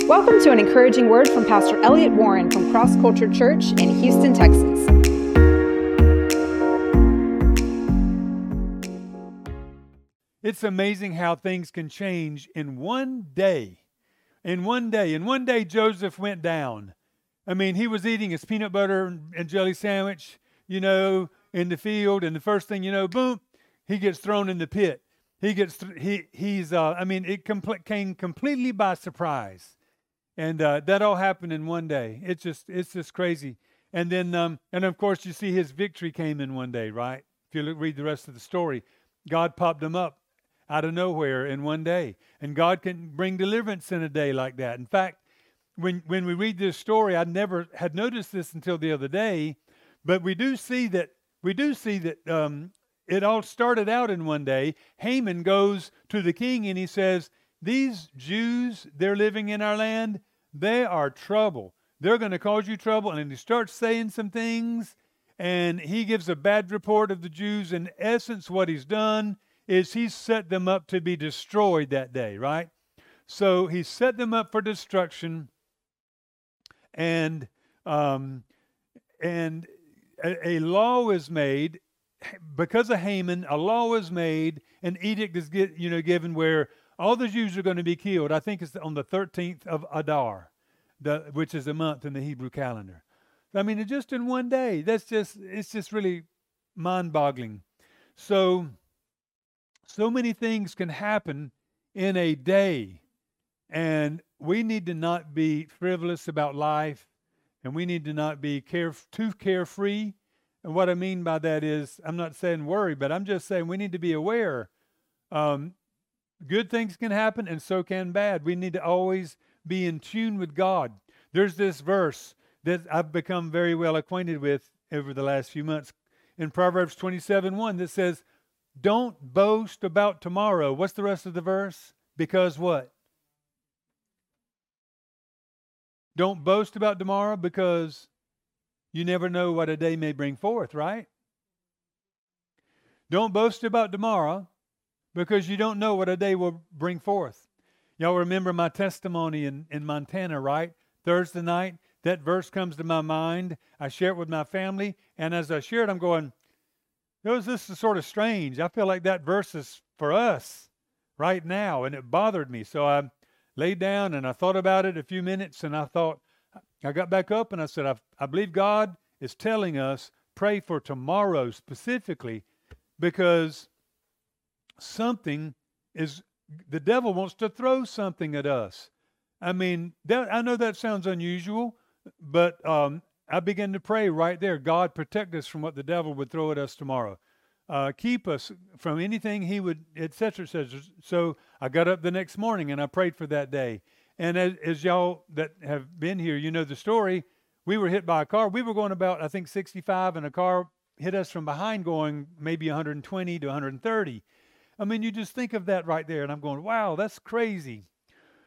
Welcome to an encouraging word from Pastor Elliot Warren from Cross Culture Church in Houston, Texas. It's amazing how things can change in one day. In one day. In one day, Joseph went down. I mean, he was eating his peanut butter and jelly sandwich, you know, in the field, and the first thing you know, boom, he gets thrown in the pit. He gets, th- he, he's, uh, I mean, it compl- came completely by surprise. And uh, that all happened in one day. It's just, it's just crazy. And then, um, and of course, you see his victory came in one day, right? If you look, read the rest of the story, God popped him up out of nowhere in one day. And God can bring deliverance in a day like that. In fact, when, when we read this story, I never had noticed this until the other day, but we do see that we do see that um, it all started out in one day. Haman goes to the king and he says, these Jews, they're living in our land, they are trouble. They're going to cause you trouble. And he starts saying some things, and he gives a bad report of the Jews. In essence, what he's done is he's set them up to be destroyed that day, right? So he set them up for destruction, and um, and a, a law is made because of Haman. A law is made, an edict is get, you know given where all the Jews are going to be killed. I think it's on the 13th of Adar, the, which is a month in the Hebrew calendar. I mean, just in one day. That's just it's just really mind-boggling. So, so many things can happen in a day, and we need to not be frivolous about life, and we need to not be care, too carefree. And what I mean by that is, I'm not saying worry, but I'm just saying we need to be aware. Um, Good things can happen, and so can bad. We need to always be in tune with God. There's this verse that I've become very well acquainted with over the last few months in Proverbs 27 1 that says, Don't boast about tomorrow. What's the rest of the verse? Because what? Don't boast about tomorrow because you never know what a day may bring forth, right? Don't boast about tomorrow because you don't know what a day will bring forth. Y'all remember my testimony in, in Montana, right? Thursday night, that verse comes to my mind. I share it with my family, and as I share it, I'm going, this is sort of strange. I feel like that verse is for us right now, and it bothered me. So I laid down and I thought about it a few minutes, and I thought, I got back up and I said, I, I believe God is telling us pray for tomorrow specifically because something is the devil wants to throw something at us. I mean, that, I know that sounds unusual, but um, I began to pray right there. God, protect us from what the devil would throw at us tomorrow. Uh, keep us from anything he would, etc., etc. So I got up the next morning and I prayed for that day. And as, as y'all that have been here, you know the story. We were hit by a car. We were going about, I think, 65, and a car hit us from behind going maybe 120 to 130. I mean, you just think of that right there, and I'm going, wow, that's crazy.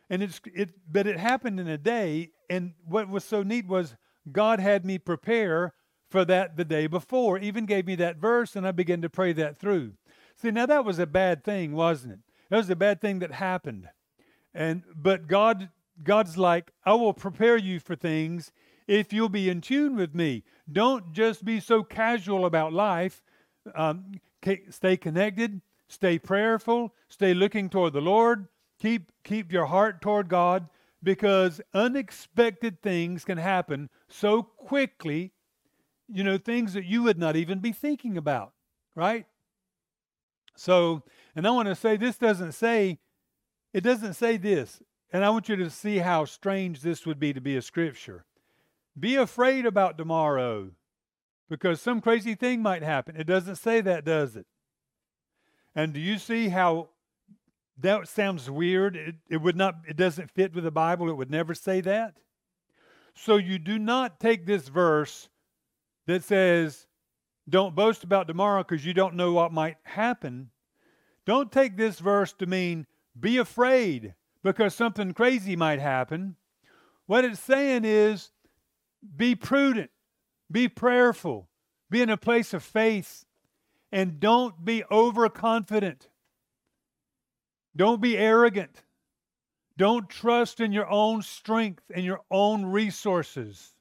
And it's it, but it happened in a day. And what was so neat was God had me prepare for that the day before. Even gave me that verse, and I began to pray that through. See, now that was a bad thing, wasn't it? That was a bad thing that happened. And but God, God's like, I will prepare you for things if you'll be in tune with me. Don't just be so casual about life. Um, stay connected. Stay prayerful, stay looking toward the Lord, keep keep your heart toward God because unexpected things can happen so quickly, you know, things that you would not even be thinking about, right? So, and I want to say this doesn't say it doesn't say this. And I want you to see how strange this would be to be a scripture. Be afraid about tomorrow because some crazy thing might happen. It doesn't say that, does it? And do you see how that sounds weird? It, it would not, it doesn't fit with the Bible. It would never say that. So you do not take this verse that says, don't boast about tomorrow because you don't know what might happen. Don't take this verse to mean be afraid because something crazy might happen. What it's saying is be prudent, be prayerful, be in a place of faith and don't be overconfident. Don't be arrogant. Don't trust in your own strength and your own resources.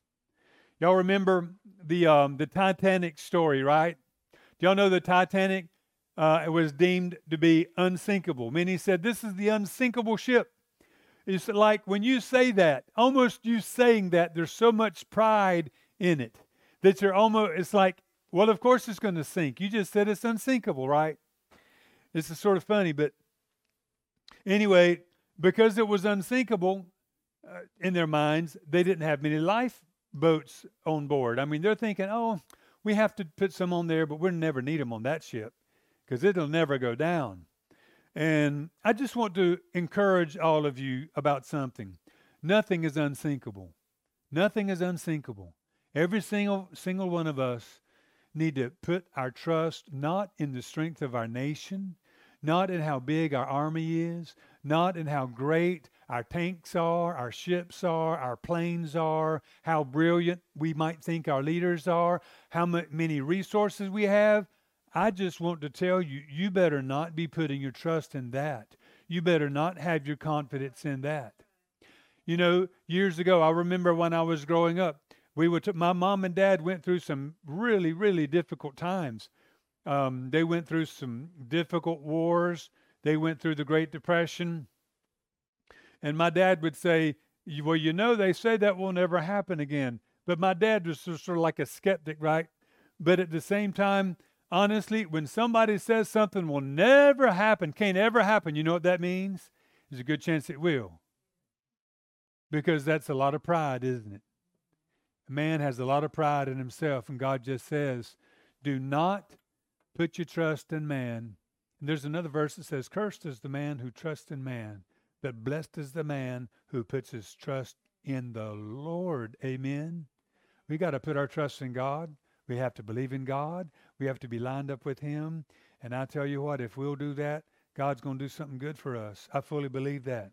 Y'all remember the um, the Titanic story, right? Do y'all know the Titanic uh, was deemed to be unsinkable? Many said this is the unsinkable ship. It's like when you say that, almost you saying that, there's so much pride in it that you're almost. It's like, well, of course it's going to sink. You just said it's unsinkable, right? This is sort of funny, but anyway, because it was unsinkable uh, in their minds, they didn't have many lifeboats on board. I mean, they're thinking, oh, we have to put some on there, but we'll never need them on that ship because it'll never go down. And I just want to encourage all of you about something. Nothing is unsinkable. Nothing is unsinkable. Every single single one of us need to put our trust not in the strength of our nation, not in how big our army is, not in how great our tanks are, our ships are, our planes are, how brilliant we might think our leaders are, how many resources we have. I just want to tell you, you better not be putting your trust in that. You better not have your confidence in that. You know, years ago, I remember when I was growing up, we would. my mom and dad went through some really, really difficult times. Um, they went through some difficult wars. They went through the Great Depression. And my dad would say, Well, you know, they say that will never happen again. But my dad was sort of like a skeptic, right? But at the same time, honestly, when somebody says something will never happen, can't ever happen, you know what that means? There's a good chance it will. Because that's a lot of pride, isn't it? A man has a lot of pride in himself, and God just says, Do not Put your trust in man. And there's another verse that says, Cursed is the man who trusts in man, but blessed is the man who puts his trust in the Lord. Amen. We got to put our trust in God. We have to believe in God. We have to be lined up with Him. And I tell you what, if we'll do that, God's going to do something good for us. I fully believe that.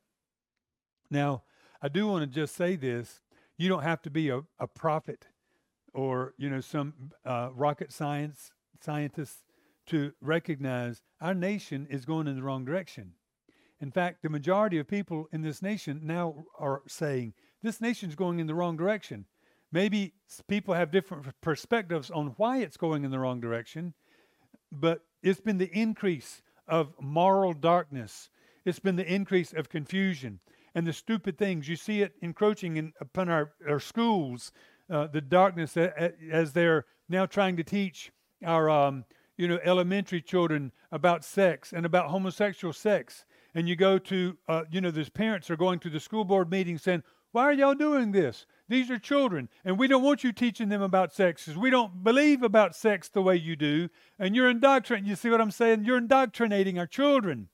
Now, I do want to just say this. You don't have to be a, a prophet or, you know, some uh, rocket science scientist to recognize our nation is going in the wrong direction. In fact, the majority of people in this nation now are saying this nation is going in the wrong direction. Maybe people have different perspectives on why it's going in the wrong direction, but it's been the increase of moral darkness. It's been the increase of confusion and the stupid things. You see it encroaching in, upon our, our schools, uh, the darkness as they're now trying to teach our um, you know, elementary children about sex and about homosexual sex. And you go to, uh, you know, these parents are going to the school board meeting saying, why are y'all doing this? These are children, and we don't want you teaching them about sex because we don't believe about sex the way you do. And you're indoctrinating. You see what I'm saying? You're indoctrinating our children.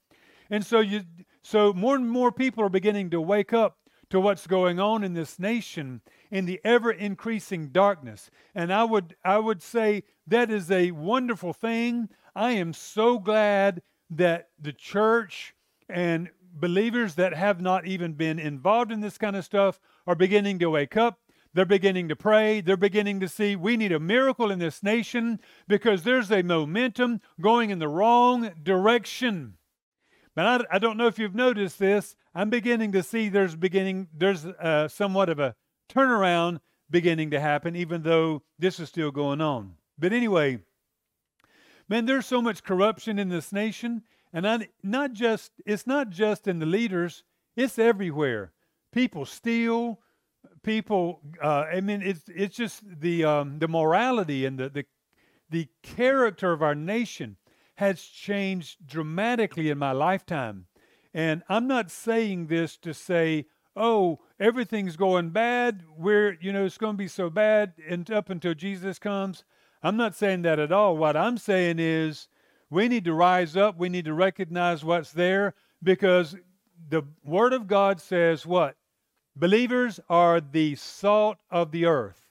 And so you, so more and more people are beginning to wake up to what's going on in this nation in the ever increasing darkness. And I would, I would say that is a wonderful thing. I am so glad that the church and believers that have not even been involved in this kind of stuff are beginning to wake up. They're beginning to pray. They're beginning to see we need a miracle in this nation because there's a momentum going in the wrong direction. But I, I don't know if you've noticed this. I'm beginning to see there's beginning there's uh, somewhat of a turnaround beginning to happen, even though this is still going on. But anyway, man, there's so much corruption in this nation, and I, not just it's not just in the leaders; it's everywhere. People steal. People, uh, I mean, it's it's just the um, the morality and the, the the character of our nation has changed dramatically in my lifetime. And I'm not saying this to say, oh, everything's going bad. We're, you know, it's going to be so bad and up until Jesus comes. I'm not saying that at all. What I'm saying is we need to rise up. We need to recognize what's there because the Word of God says what? Believers are the salt of the earth.